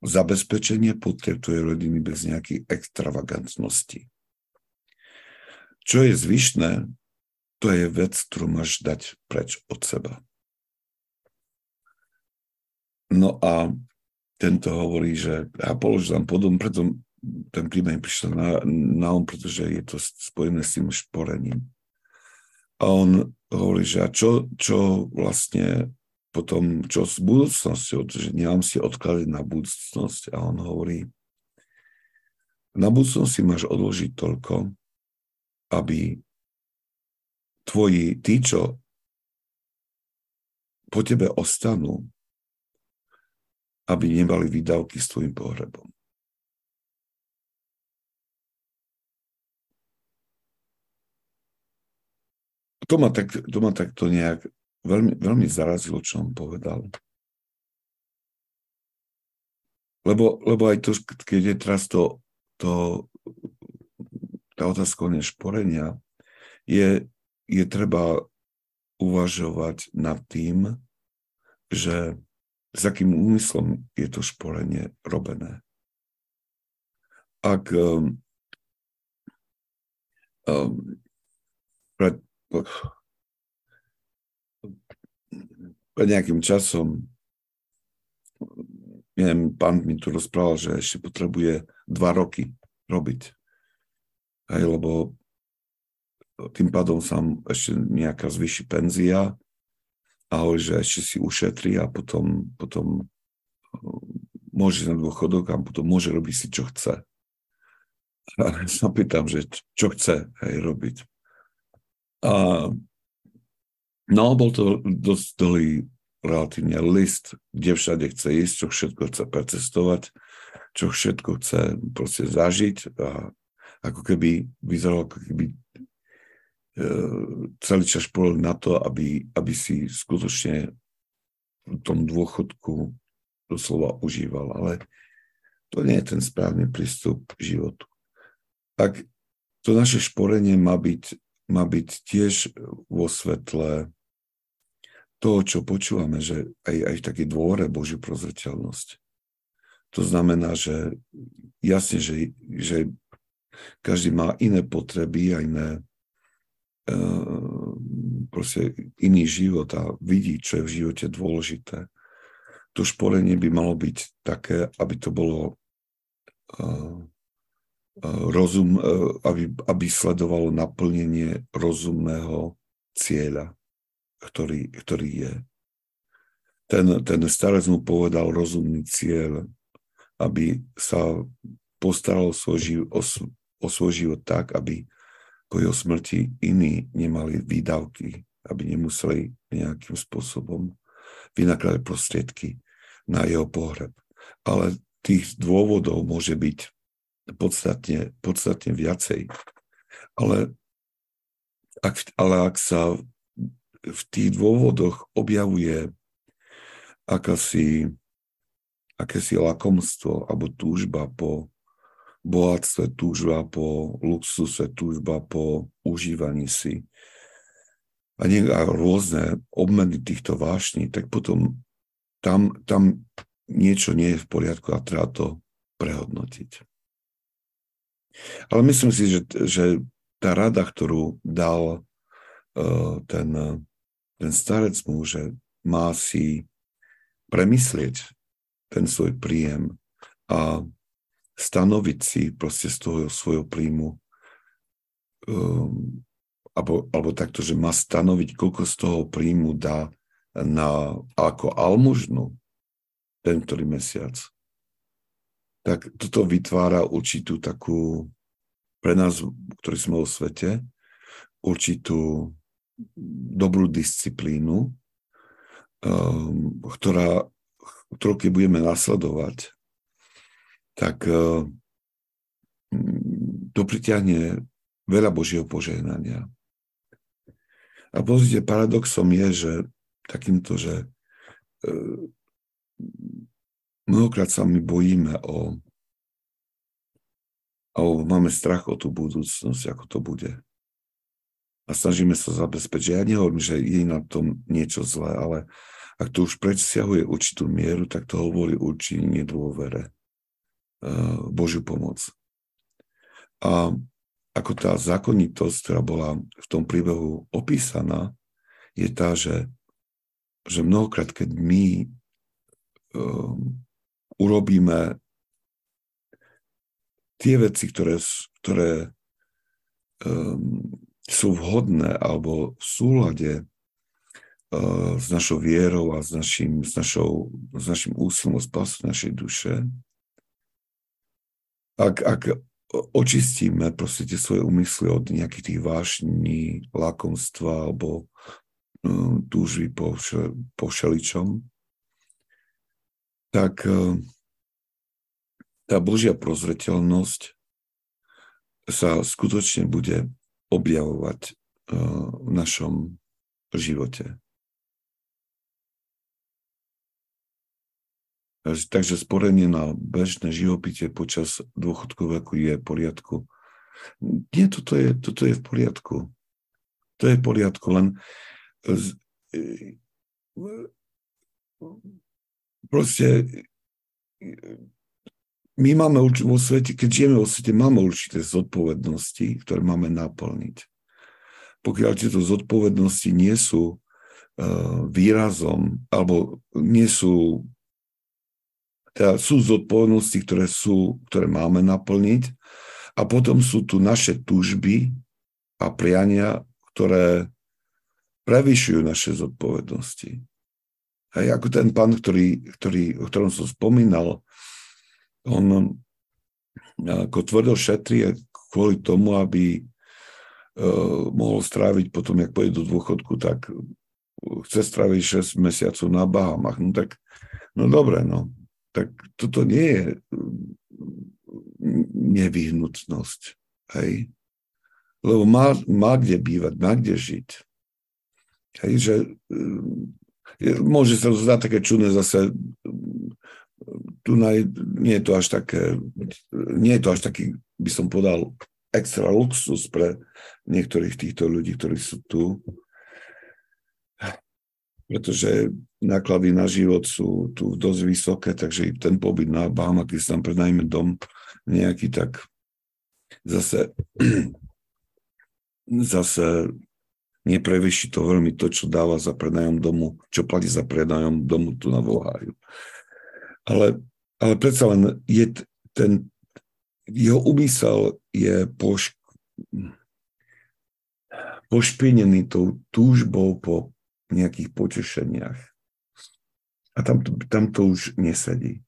zabezpečenie potreb tvojej rodiny bez nejakých extravagantností. Čo je zvyšné, to je vec, ktorú máš dať preč od seba. No a tento hovorí, že ja položil tam podom, preto ten príbeh prišiel na, na on, pretože je to spojené s tým šporením. A on hovorí, že a čo, čo vlastne potom, čo s budúcnosťou, že nemám si odkladať na budúcnosť. A on hovorí, na budúcnosti máš odložiť toľko, aby tvoji, tí, čo po tebe ostanú, aby nemali výdavky s tvojim pohrebom. To ma, tak, to ma takto nejak veľmi, veľmi zarazilo, čo on povedal. Lebo, lebo aj to, keď je teraz to, to tá otázka šporenia, je, je treba uvažovať nad tým, že s akým úmyslom je to šporenie robené. Ak um, um, pred, nejakým časom neviem, pán mi tu rozprával, že ešte potrebuje dva roky robiť. Hej, lebo tým pádom sa ešte nejaká zvyši penzia a hovorí, že ešte si ušetrí a potom, potom uh, môže na dôchodok a potom môže robiť si, čo chce. A sa pýtam, že čo chce hej, robiť. A, no, bol to dosť dlhý relatívne list, kde všade chce ísť, čo všetko chce precestovať, čo všetko chce proste zažiť a ako keby vyzeralo, ako keby e, celý čas šporil na to, aby, aby si skutočne v tom dôchodku doslova užíval. Ale to nie je ten správny prístup k životu. Ak to naše šporenie má byť, má byť tiež vo svetle toho, čo počúvame, že aj, aj v takej dôvore Božiu prozreteľnosť. To znamená, že jasne, že, že každý má iné potreby a iné uh, proste iný život a vidí, čo je v živote dôležité. To šporenie by malo byť také, aby to bolo uh, rozum, aby, aby sledovalo naplnenie rozumného cieľa ktorý, ktorý je. Ten, ten starec mu povedal rozumný cieľ, aby sa postaral svoj, život, o, o svoj život tak, aby po jeho smrti iní nemali výdavky, aby nemuseli nejakým spôsobom vynakladať prostriedky na jeho pohreb. Ale tých dôvodov môže byť podstatne, podstatne viacej. Ale ak, ale ak sa v tých dôvodoch objavuje akási, akési lakomstvo alebo túžba po bohatstve, túžba po luxuse, túžba po užívaní si a, nie, a rôzne obmeny týchto vášní, tak potom tam, tam niečo nie je v poriadku a treba to prehodnotiť. Ale myslím si, že, že tá rada, ktorú dal uh, ten ten starec mu, že má si premyslieť ten svoj príjem a stanoviť si proste z toho svojho príjmu um, alebo, alebo takto, že má stanoviť, koľko z toho príjmu dá na, ako almužnu ten ktorý mesiac. Tak toto vytvára určitú takú, pre nás, ktorí sme vo svete, určitú dobrú disciplínu, um, ktorá, ktorú keď budeme nasledovať, tak uh, to pritiahne veľa Božieho požehnania. A pozrite, paradoxom je, že takýmto, že uh, mnohokrát sa my bojíme o, o máme strach o tú budúcnosť, ako to bude a snažíme sa zabezpečiť. Ja nehovorím, že je na tom niečo zlé, ale ak to už predsiahuje určitú mieru, tak to hovorí určite nedôvere uh, Božiu pomoc. A ako tá zákonitosť, ktorá bola v tom príbehu opísaná, je tá, že, že mnohokrát, keď my um, urobíme tie veci, ktoré, ktoré um, sú vhodné alebo v súlade uh, s našou vierou a s našim, s našou, s našim úsilom o spasu našej duše, ak, ak očistíme proste tie svoje úmysly od nejakých tých vášní, lakomstva alebo um, túžby po, po všeličom, tak e, tá Božia prozreteľnosť sa skutočne bude objavovať e, v našom živote. Takže sporenie na bežné živopitie počas dôchodku veku je v poriadku. Nie, toto je, toto je v poriadku. To je v poriadku, len e, proste my máme vo svete, keď žijeme vo svete, máme určité zodpovednosti, ktoré máme naplniť. Pokiaľ tieto zodpovednosti nie sú uh, výrazom, alebo nie sú, teda sú zodpovednosti, ktoré, sú, ktoré máme naplniť, a potom sú tu naše túžby a priania, ktoré prevyšujú naše zodpovednosti. A ako ten pán, ktorý, ktorý, o ktorom som spomínal, on eh, ako tvrdo šetrí kvôli tomu, aby uh, mohol stráviť potom, jak pôjde do dôchodku, tak chce stráviť 6 mesiacov na Bahamach. No tak, no dobre, no. Tak toto nie je nevyhnutnosť. Hej? Lebo má, má kde bývať, má kde žiť. Hej, že môže sa to zdať také čudné zase tu nie je to až také, nie je to až taký, by som podal, extra luxus pre niektorých týchto ľudí, ktorí sú tu. Pretože náklady na život sú tu dosť vysoké, takže ten pobyt na Bahama, keď si tam prenajme dom nejaký, tak zase zase neprevyši to veľmi to, čo dáva za prenajom domu, čo platí za prenajom domu tu na Voháju. Ale ale predsa len je ten, jeho úmysel je poš, pošpinený tou túžbou po nejakých potešeniach. A tam, tam to už nesedí.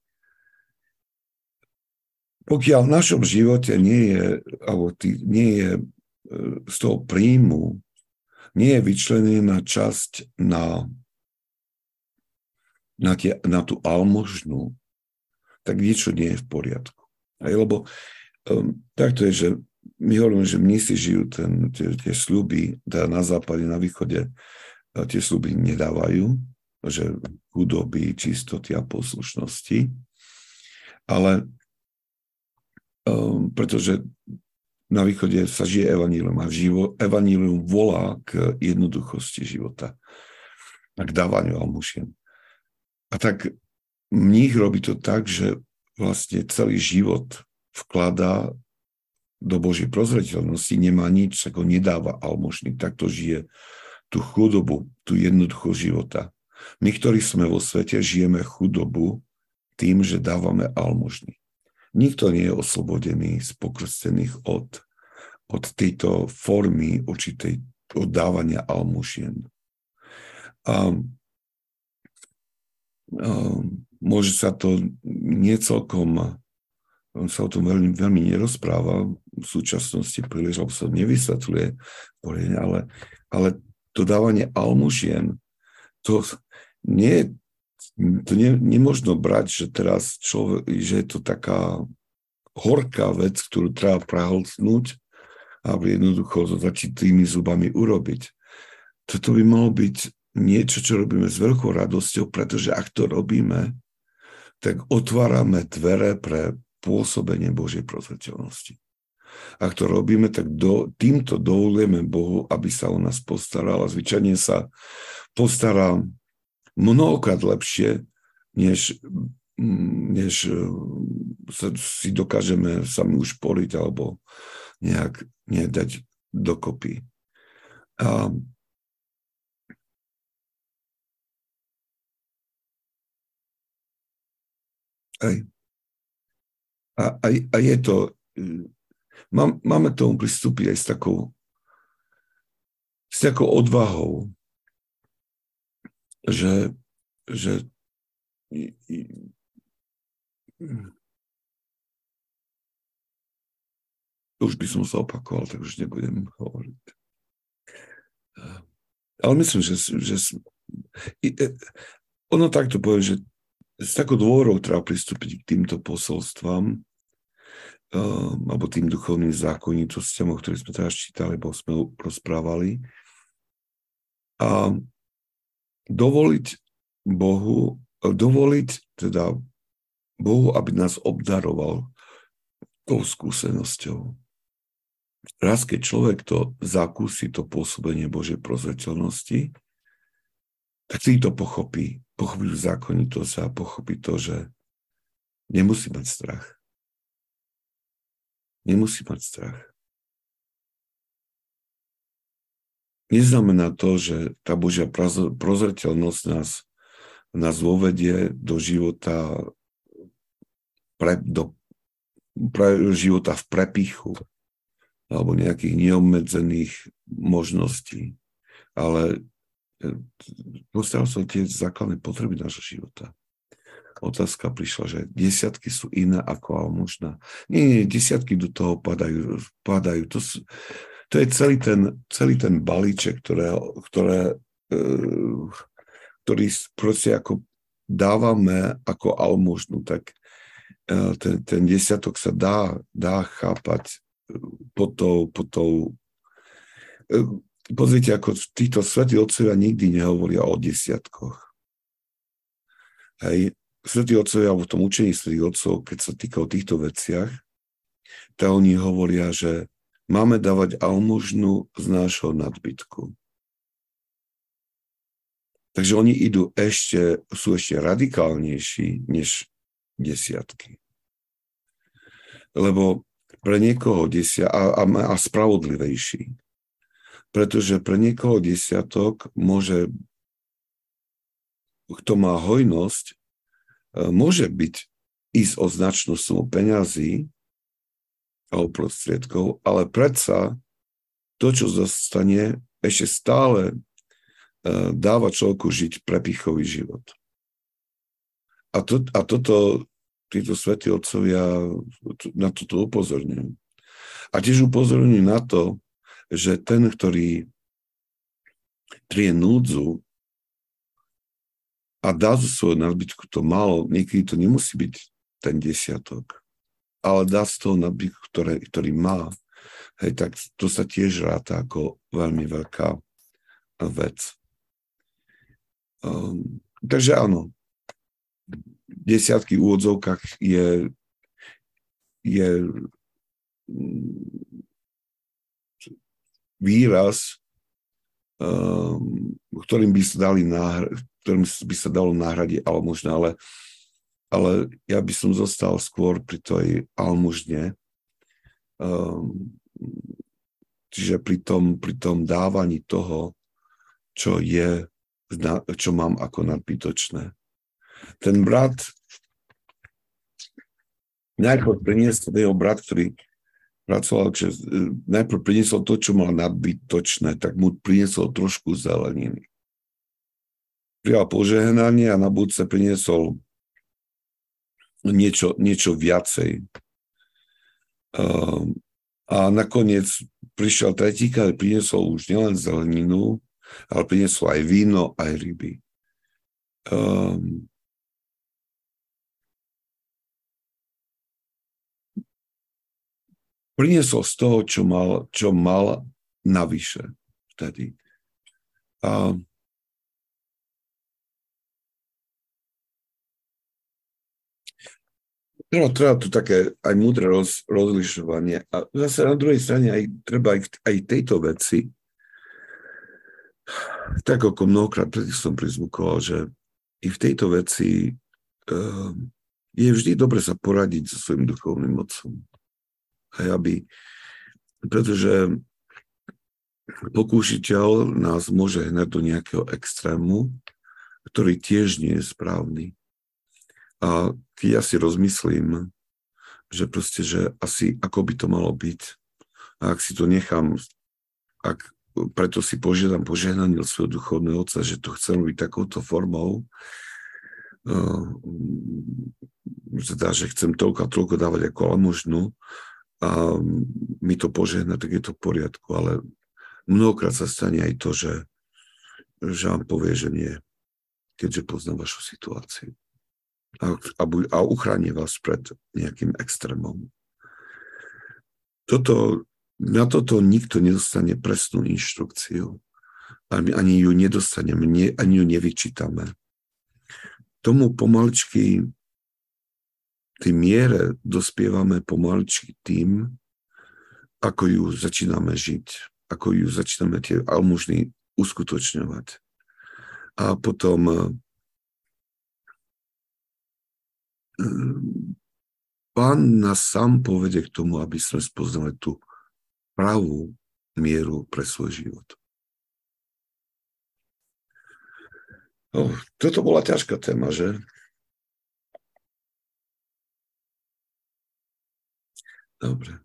Pokiaľ v našom živote nie je, alebo tý, nie je e, z toho príjmu, nie je vyčlenený na časť na, na, tie, na tú almožnú, tak niečo nie je v poriadku. Aj, lebo um, takto je, že my hovoríme, že si žijú ten, tie, tie sluby, teda na západe, na východe, tie sluby nedávajú, že chudoby, čistoty a poslušnosti, ale um, pretože na východe sa žije evanílium a živo, evanílium volá k jednoduchosti života a k dávaniu almušien. A tak mních robí to tak, že vlastne celý život vkladá do Božej prozreteľnosti, nemá nič, ako nedáva almožný, tak to žije tú chudobu, tú jednoduchosť života. My, ktorí sme vo svete, žijeme chudobu tým, že dávame almužný. Nikto nie je oslobodený z pokrstených od, od tejto formy určitej oddávania almužien. A, a môže sa to niecelkom, sa o tom veľmi, veľmi nerozpráva v súčasnosti príliš, lebo sa nevysvetľuje, ale, ale to dávanie almužien, to nie, to nie, nemožno brať, že teraz človek, že je to taká horká vec, ktorú treba prahlcnúť a jednoducho so začítými zubami urobiť. Toto by malo byť niečo, čo robíme s veľkou radosťou, pretože ak to robíme, tak otvárame dvere pre pôsobenie Božej prosveteľnosti. Ak to robíme, tak do, týmto dovolujeme Bohu, aby sa o nás postaral a zvyčajne sa postará mnohokrát lepšie, než, než e, sa, si dokážeme sami už poliť alebo nejak nedať dokopy. A Aj. A, a, a je to, má, máme tomu pristúpiť aj s takou, s takou odvahou, že, že už by som sa opakoval, tak už nebudem hovoriť. Ale myslím, že, že ono takto poviem, že s takou dôverou treba pristúpiť k týmto posolstvám uh, alebo tým duchovným zákonitostiam, o ktorých sme teraz čítali, alebo sme rozprávali. A dovoliť Bohu, dovoliť teda Bohu, aby nás obdaroval tou skúsenosťou. Raz, keď človek to zakúsi, to pôsobenie Božej prozreteľnosti, tak si to pochopí. Pochopí zákonitosť a pochopí to, že nemusí mať strach. Nemusí mať strach. Neznamená to, že tá Božia prozreteľnosť nás, nás vovedie do života pre, do pre života v prepichu alebo nejakých neobmedzených možností. Ale e, postaral sa tie základné potreby nášho života. Otázka prišla, že desiatky sú iné ako almužna. Nie, nie, desiatky do toho padajú. padajú. To, sú, to je celý ten, celý ten balíček, ktoré, ktoré, e, ktorý proste ako dávame ako almužnu, tak E, ten, ten desiatok sa dá, dá chápať e, pod tou, pod tou pozrite, ako títo svätí otcovia nikdy nehovoria o desiatkoch. Hej. Svetí otcovia v tom učení svetých otcov, keď sa týka o týchto veciach, tak oni hovoria, že máme dávať almužnu z nášho nadbytku. Takže oni idú ešte, sú ešte radikálnejší než desiatky. Lebo pre niekoho desia a, a, a spravodlivejší. Pretože pre niekoho desiatok môže, kto má hojnosť, e, môže byť ísť o značnú sumu peňazí alebo prostriedkov, ale predsa to, čo zostane, ešte stále e, dáva človeku žiť prepichový život. A, to, a toto títo svätí otcovia na toto upozorňujú. A tiež upozorňujú na to, že ten, ktorý trie núdzu a dá zo svojho nadbytku to málo, niekedy to nemusí byť ten desiatok, ale dá z toho nadbytku, ktoré, ktorý má, hej, tak to sa tiež ráta ako veľmi veľká vec. Um, takže áno, desiatky úvodzovkách je, je mm, výraz, um, ktorým by sa dali náhra- ktorým by sa dalo nahradiť almužna, ale, ale ja by som zostal skôr pri tej almužne. Um, čiže pri tom, pri tom dávaní toho, čo je, čo mám ako nadbytočné ten brat najprv priniesol jeho brat, ktorý pracoval, že e, najprv priniesol to, čo mal nadbytočné, tak mu priniesol trošku zeleniny. Prijal požehnanie a na budúce priniesol niečo, niečo viacej. Um, a nakoniec prišiel tretí, ktorý priniesol už nielen zeleninu, ale priniesol aj víno, aj ryby. Um, priniesol z toho, čo mal, čo mal navyše vtedy. A Treba, treba tu také aj múdre roz, rozlišovanie. A zase na druhej strane aj, treba aj, aj tejto veci, tak ako mnohokrát predtým som prizvukoval, že i v tejto veci uh, je vždy dobre sa poradiť so svojím duchovným mocom. Hej, aby, pretože pokúšiteľ nás môže hnať do nejakého extrému, ktorý tiež nie je správny. A ja si rozmyslím, že proste, že asi ako by to malo byť, a ak si to nechám, ak preto si požiadam požehnanie od svojho duchovného otca, že to chcem robiť takouto formou, teda, že chcem toľko a toľko dávať ako možnú, a mi to požehna, tak je to v poriadku, ale mnohokrát sa stane aj to, že, že vám povie, že nie, keďže poznám vašu situáciu. A, a, a uchráni vás pred nejakým extrémom. Toto, na toto nikto nedostane presnú inštrukciu. Ani, ani ju nedostaneme, nie, ani ju nevyčítame. Tomu pomaličky, tým miere dospievame pomaličky tým, ako ju začíname žiť, ako ju začíname tie almužny uskutočňovať. A potom Pán nás sám povede k tomu, aby sme spoznali tú pravú mieru pre svoj život. Oh, toto bola ťažká téma, že? Dobre.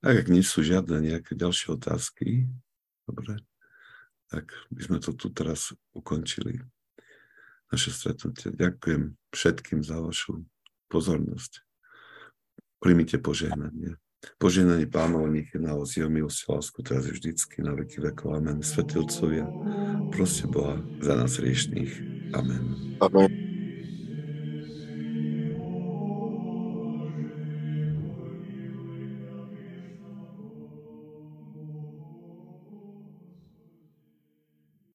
Tak ak nie sú žiadne nejaké ďalšie otázky, dobre, tak by sme to tu teraz ukončili naše stretnutie. Ďakujem všetkým za vašu pozornosť. Príjmite požehnanie. Požehnanie pánov nech je na vás jeho milosť lásku teraz vždycky na veky vekov. Amen. Svetilcovia, proste Boha za nás riešných. Amen. Amen.